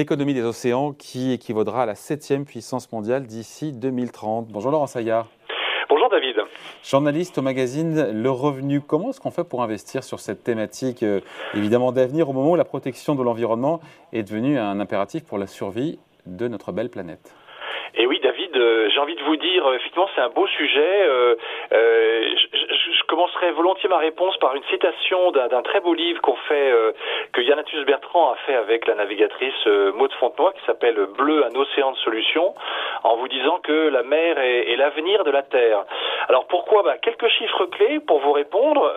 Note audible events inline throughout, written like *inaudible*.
l'économie des océans qui équivaudra à la septième puissance mondiale d'ici 2030. Bonjour Laurent Saillard. Bonjour David. Journaliste au magazine Le Revenu, comment est-ce qu'on fait pour investir sur cette thématique euh, évidemment d'avenir au moment où la protection de l'environnement est devenue un impératif pour la survie de notre belle planète? Et oui, David, euh, j'ai envie de vous dire, euh, effectivement, c'est un beau sujet. Euh, je, commencerai volontiers ma réponse par une citation d'un très beau livre qu'on fait, que Yanatus Bertrand a fait avec la navigatrice Maud Fontenoy, qui s'appelle Bleu, un océan de solutions, en vous disant que la mer est, l'avenir de la Terre. Alors pourquoi? Bah, Quelques chiffres clés pour vous répondre.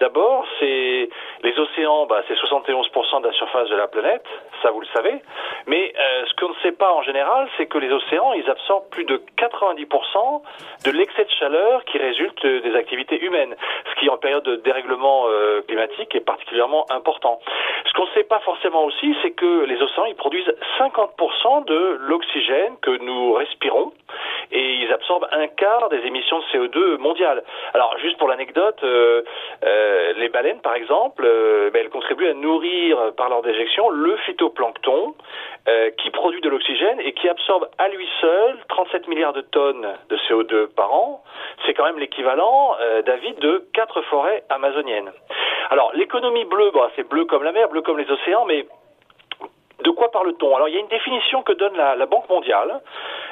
D'abord, c'est les océans, bah, c'est 71% de la surface de la planète, ça vous le savez. Mais ce qu'on ne sait pas en général, c'est que les océans, ils absorbent plus de 90% de l'excès de chaleur qui résulte des activités humaines, ce qui en période de dérèglement euh, climatique est particulièrement important. Ce qu'on ne sait pas forcément aussi, c'est que les océans, ils produisent 50% de l'oxygène que nous respirons et ils absorbent un quart des émissions de CO2 mondiales. Alors, juste pour l'anecdote, euh, euh, les baleines, par exemple, ben, elles contribuent à nourrir par leur déjection le phytoplancton qui produit de l'oxygène et qui absorbe à lui seul 37 milliards de tonnes de CO2 par an. C'est quand même l'équivalent, euh, David, de quatre forêts amazoniennes. Alors, l'économie bleue, c'est bleu comme la mer, bleu comme les océans, mais de quoi parle-t-on? Alors, il y a une définition que donne la, Banque mondiale euh,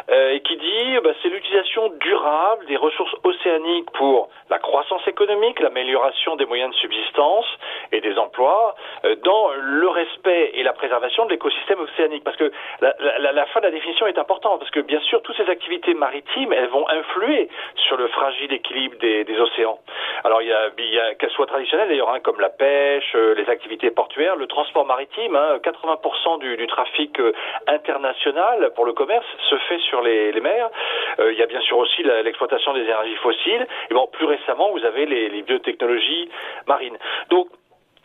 et qui dit bah, c'est l'utilisation durable des ressources océaniques pour la croissance économique, l'amélioration des moyens de subsistance et des emplois euh, dans le respect et la préservation de l'écosystème océanique. Parce que la, fin de la définition est importante, parce que bien sûr, toutes ces activités maritimes, elles vont influer sur le fragile équilibre des, océans. Alors, il y a, qu'elles soient traditionnelles d'ailleurs, hein, comme la pêche, euh, les activités portuaires, le transport maritime, hein, 80% du, du trafic euh, international pour le commerce se fait sur les, mers. il y a bien sûr aussi l'exploitation des énergies fossiles. Et bon, plus récemment, vous avez les, biotechnologies marines. Donc,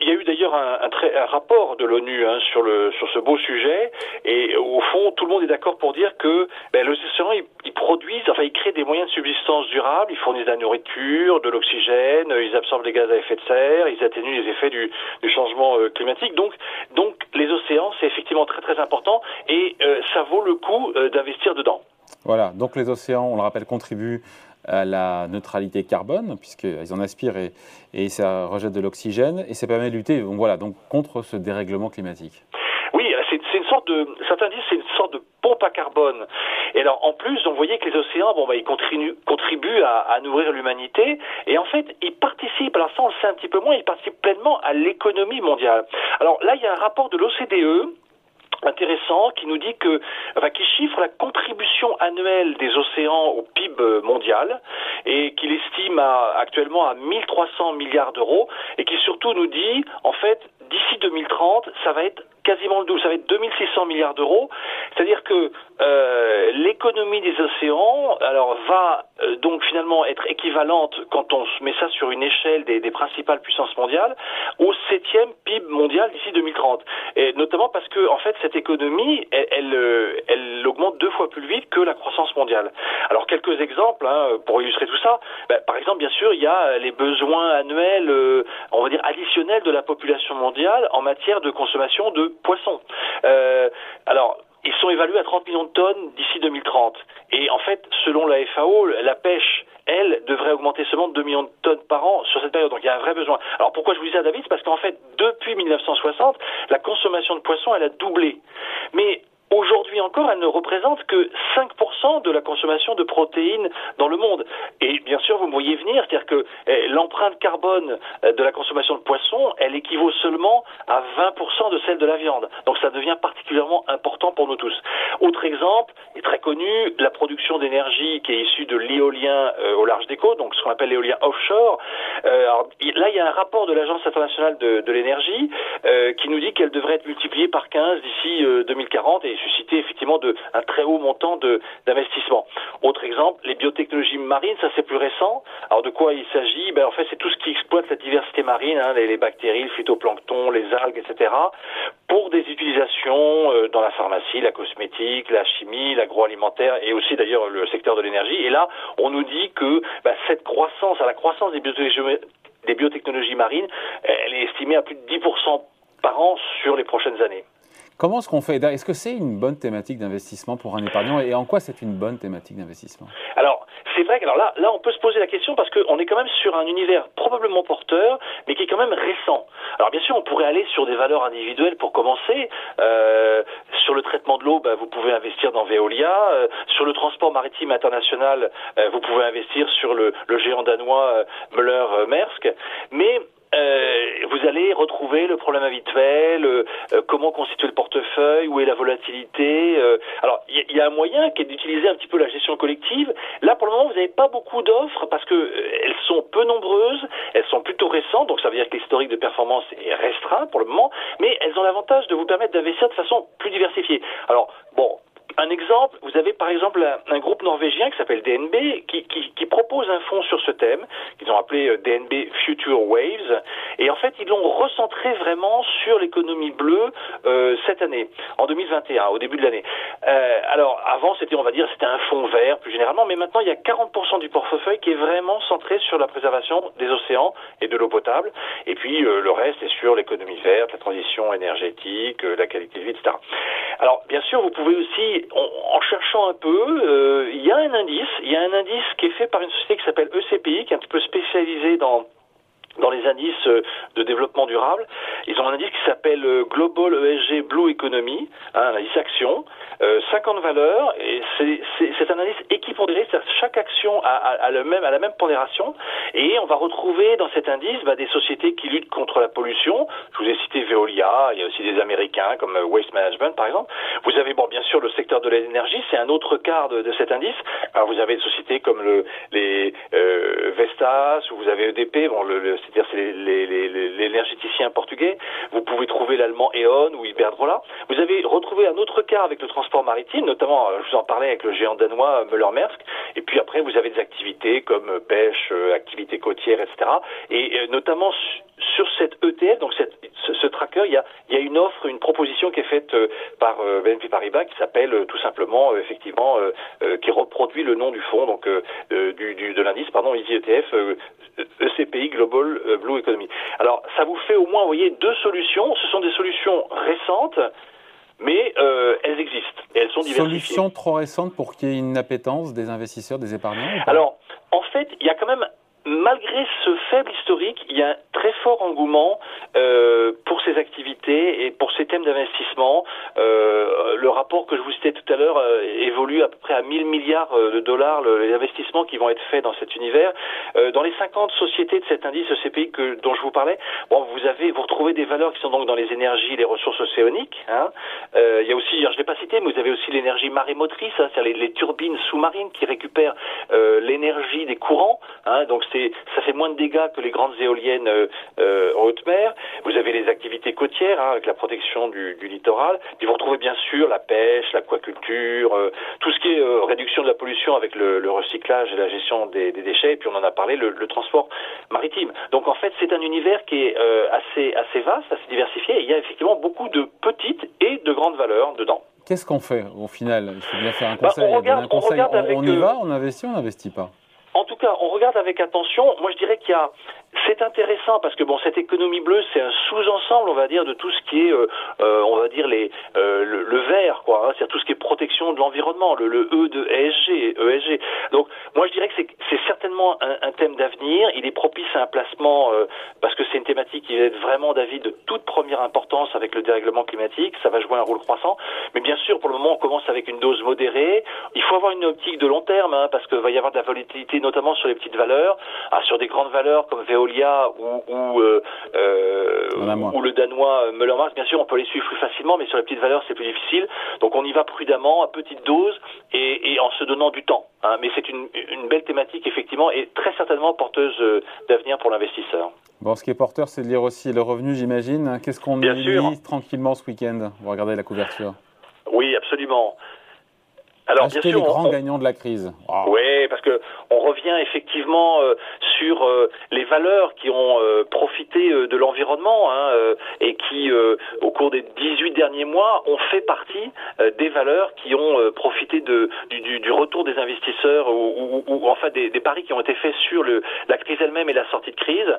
il y a eu d'ailleurs un, un, rapport de l'ONU hein, sur, sur ce beau sujet, et au fond, tout le monde est d'accord pour dire que ben, les océans, ils, produisent, enfin, ils créent des moyens de subsistance durables, ils fournissent de la nourriture, de l'oxygène, ils absorbent les gaz à effet de serre, ils atténuent les effets du, changement euh, climatique. Donc, donc, les océans, c'est effectivement très très important, et euh, ça vaut le coup euh, d'investir dedans. Voilà, donc les océans, on le rappelle, contribuent à la neutralité carbone, puisqu'ils en aspirent et, et ça rejette de l'oxygène, et ça permet de lutter donc voilà, donc contre ce dérèglement climatique. Oui, c'est une sorte de, certains disent c'est une sorte de pompe à carbone. Et alors en plus, on voyait que les océans, bon, bah, ils contribuent, contribuent à, à nourrir l'humanité, et en fait, ils participent, alors ça on le sait un petit peu moins, ils participent pleinement à l'économie mondiale. Alors là, il y a un rapport de l'OCDE intéressant qui nous dit que, enfin, qui chiffre la contribution annuelle des océans au PIB mondial et qu'il estime à, actuellement à 1300 milliards d'euros et qui surtout nous dit, en fait, d'ici 2030, ça va être quasiment le double, ça va être 2600 milliards d'euros. C'est-à-dire que euh, l'économie des océans, alors va euh, donc finalement être équivalente quand on met ça sur une échelle des, des principales puissances mondiales au septième PIB mondial d'ici 2030. Et notamment parce que en fait cette économie, elle, elle, euh, elle, augmente deux fois plus vite que la croissance mondiale. Alors quelques exemples hein, pour illustrer tout ça. Ben, par exemple, bien sûr, il y a les besoins annuels, euh, on va dire additionnels de la population mondiale en matière de consommation de poissons. Euh, alors ils sont évalués à 30 millions de tonnes d'ici 2030. Et en fait, selon la FAO, la pêche, elle, devrait augmenter seulement de 2 millions de tonnes par an sur cette période. Donc il y a un vrai besoin. Alors pourquoi je vous dis ça, David? C'est parce qu'en fait, depuis 1960, la consommation de poissons, elle a doublé. Mais Aujourd'hui encore, elle ne représente que 5% de la consommation de protéines dans le monde. Et bien sûr, vous me voyez venir, c'est-à-dire que eh, l'empreinte carbone eh, de la consommation de poissons, elle équivaut seulement à 20% de celle de la viande. Donc ça devient particulièrement important pour nous tous. Autre exemple, très connu, la production d'énergie qui est issue de l'éolien euh, au large des côtes, donc ce qu'on appelle l'éolien offshore. Euh, là, il y a un rapport de l'Agence internationale de, l'énergie euh, qui nous dit qu'elle devrait être multipliée par 15 d'ici 2040 et susciter effectivement de, un très haut montant d'investissement. Autre exemple, les biotechnologies marines, ça c'est plus récent. Alors de quoi il s'agit? Ben, En fait, c'est tout ce qui exploite la diversité marine, hein, les, bactéries, le phytoplancton, les algues, etc., pour des utilisations euh, dans la pharmacie, la cosmétique, la chimie, l'agroalimentaire et aussi d'ailleurs le secteur de l'énergie. Et là, on nous dit que ben, cette croissance, à la croissance des biotechnologies, des biotechnologies marines, elle est estimée à plus de 10% par an sur les prochaines années. Comment est-ce qu'on fait? Est-ce que c'est une bonne thématique d'investissement pour un épargnant? Et en quoi c'est une bonne thématique d'investissement? Alors, c'est vrai que alors là, là, on peut se poser la question parce qu'on est quand même sur un univers probablement porteur, mais qui est quand même récent. Alors bien sûr, on pourrait aller sur des valeurs individuelles pour commencer. Euh, sur le traitement de l'eau, bah, vous pouvez investir dans Veolia. Euh, sur le transport maritime international, euh, vous pouvez investir sur le, le géant danois euh, Müller-Maersk. Mais euh, vous allez retrouver le problème habituel, euh, euh, comment constituer le portefeuille, où est la volatilité. alors, il y, a un moyen qui est d'utiliser un petit peu la gestion collective. Là, pour le moment, vous n'avez pas beaucoup d'offres parce que elles sont peu nombreuses, elles sont plutôt récentes, donc ça veut dire que l'historique de performance est restreint pour le moment, mais elles ont l'avantage de vous permettre d'investir de façon plus diversifiée. Alors, bon, un exemple, vous avez par exemple un, groupe norvégien qui s'appelle DNB qui, qui, propose un fonds sur ce thème, qu'ils ont appelé euh, DNB Future Waves, et en fait ils l'ont recentré vraiment sur l'économie bleue euh, cette année, en 2021, au début de l'année. Euh, alors avant c'était, on va dire, c'était un fonds vert plus généralement, mais maintenant il y a 40% du portefeuille qui est vraiment centré sur la préservation des océans et de l'eau potable, et puis euh, le reste est sur l'économie verte, la transition énergétique, la qualité de vie, etc. Alors bien sûr vous pouvez aussi en cherchant un peu, euh, il y a un indice, il y a un indice qui est fait par une société qui s'appelle ECPI, qui est un petit peu spécialisée dans dans les indices euh, de développement durable. Ils ont un indice qui s'appelle euh, Global ESG Blue Economy, hein, un indice action, 50 valeurs, et c'est un indice équipondéré, c'est-à-dire chaque action a, la même pondération, et on va retrouver dans cet indice bah, des sociétés qui luttent contre la pollution. Je vous ai cité Veolia, il y a aussi des Américains comme Waste Management par exemple. Vous avez bon bien sûr le secteur de l'énergie, c'est un autre quart de, cet indice. Alors vous avez des sociétés comme le, les euh, Vestas, ou vous avez EDP, bon le c'est-à-dire c'est l'énergéticien portugais. Vous pouvez trouver l'allemand E.ON ou Iberdrola. Vous avez retrouvé un autre cas avec le transport maritime, notamment, euh, je vous en parlais avec le géant danois euh, Müller-Maersk. Et puis après, vous avez des activités comme euh, pêche, activités côtières, etc. Et notamment sur cette ETF, donc cette, ce, tracker, il y, a, il y a une offre, une proposition qui est faite par BNP Paribas qui s'appelle tout simplement, effectivement, qui reproduit le nom du fonds, donc du, du, de l'indice, pardon, Easy ETF, ECPI Global euh, Blue Economy. Alors, ça vous fait au moins, vous voyez, deux solutions. Ce sont des solutions récentes, mais euh, elles existent et elles sont diversifiées. Solutions trop récentes pour qu'il y ait une appétence des investisseurs, des épargnants Alors, en fait, il y a quand même malgré ce faible historique, il y a un très fort engouement euh, pour ces activités et pour ces thèmes d'investissement. Euh, le rapport que je vous citais tout à l'heure euh, évolue à peu près à 1000 milliards de dollars les investissements qui vont être faits dans cet univers. Dans les 50 sociétés de cet indice ECPI que, dont je vous parlais, bon, vous avez, vous retrouvez des valeurs qui sont donc dans les énergies, les ressources océaniques. Hein. il y a aussi, je l'ai pas cité, mais vous avez aussi l'énergie marémotrice, hein, c'est-à-dire les, les, turbines sous-marines qui récupèrent l'énergie des courants. Hein, donc ça fait moins de dégâts que les grandes éoliennes euh, euh, en haute mer. Vous avez les activités côtières hein, avec la protection du, littoral. Puis vous retrouvez bien sûr la pêche, l'aquaculture, euh, tout ce qui est réduction de la pollution avec le, recyclage et la gestion des, déchets. Et puis on en a parlé, le, transport maritime. Donc en fait, c'est un univers qui est assez assez vaste, assez diversifié. Et il y a effectivement beaucoup de petites et de grandes valeurs dedans. Qu'est-ce qu'on fait au final? Il faut bien faire un bah, conseil. on, on, y va, on investit, on n'investit pas? On regarde avec attention. Moi, je dirais qu'il y a c'est intéressant parce que bon, cette économie bleue, c'est un sous-ensemble, on va dire, de tout ce qui est, euh, euh on va dire les euh, le, le, vert, quoi. Hein, c'est tout ce qui est protection de l'environnement, le, le, E de ESG, ESG. Donc, moi, je dirais que c'est certainement un, un thème d'avenir. Il est propice à un placement euh, parce que c'est une thématique qui va être vraiment, David, de toute première importance avec le dérèglement climatique. Ça va jouer un rôle croissant. Mais bien sûr, pour le moment, on commence avec une dose modérée. Il faut avoir une optique de long terme hein, parce qu'il va y avoir de la volatilité, notamment sur les petites valeurs, ah, sur des grandes valeurs comme VO ou, ou, euh, euh ou le danois euh, Müller Marx, bien sûr, on peut les suivre plus facilement, mais sur les petites valeurs, c'est plus difficile. Donc on y va prudemment, à petite dose, et, et en se donnant du temps. Hein. Mais c'est une, une, belle thématique, effectivement, et très certainement porteuse d'avenir pour l'investisseur. Bon, ce qui est porteur, c'est de lire aussi le revenu, j'imagine. Qu'est-ce qu'on lit tranquillement ce week-end? Vous regardez la couverture. Oui, absolument. Alors, Acheter bien sûr, les grands gagnants de la crise. Oui, parce que on revient effectivement sur les valeurs qui ont profité de l'environnement hein, et qui, au cours des 18 derniers mois, ont fait partie des valeurs qui ont profité du, retour des investisseurs ou, enfin des, paris qui ont été faits sur la crise elle-même et la sortie de crise.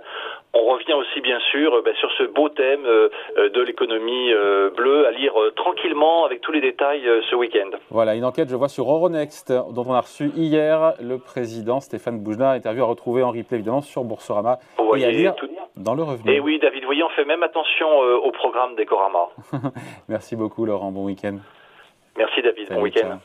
On revient aussi bien sûr ben, sur ce beau thème de l'économie bleue à lire tranquillement avec tous les détails ce week-end. Voilà, une enquête, je vois, sur Euronext, dont on a reçu hier le président Stéphane Boujna, interview à retrouver en replay évidemment sur Boursorama et à lire dans le revenu. Et oui, David Voyant fait même attention euh, au programme d'Ecorama. *laughs* Merci beaucoup Laurent, bon week-end. Merci David, bon week-end.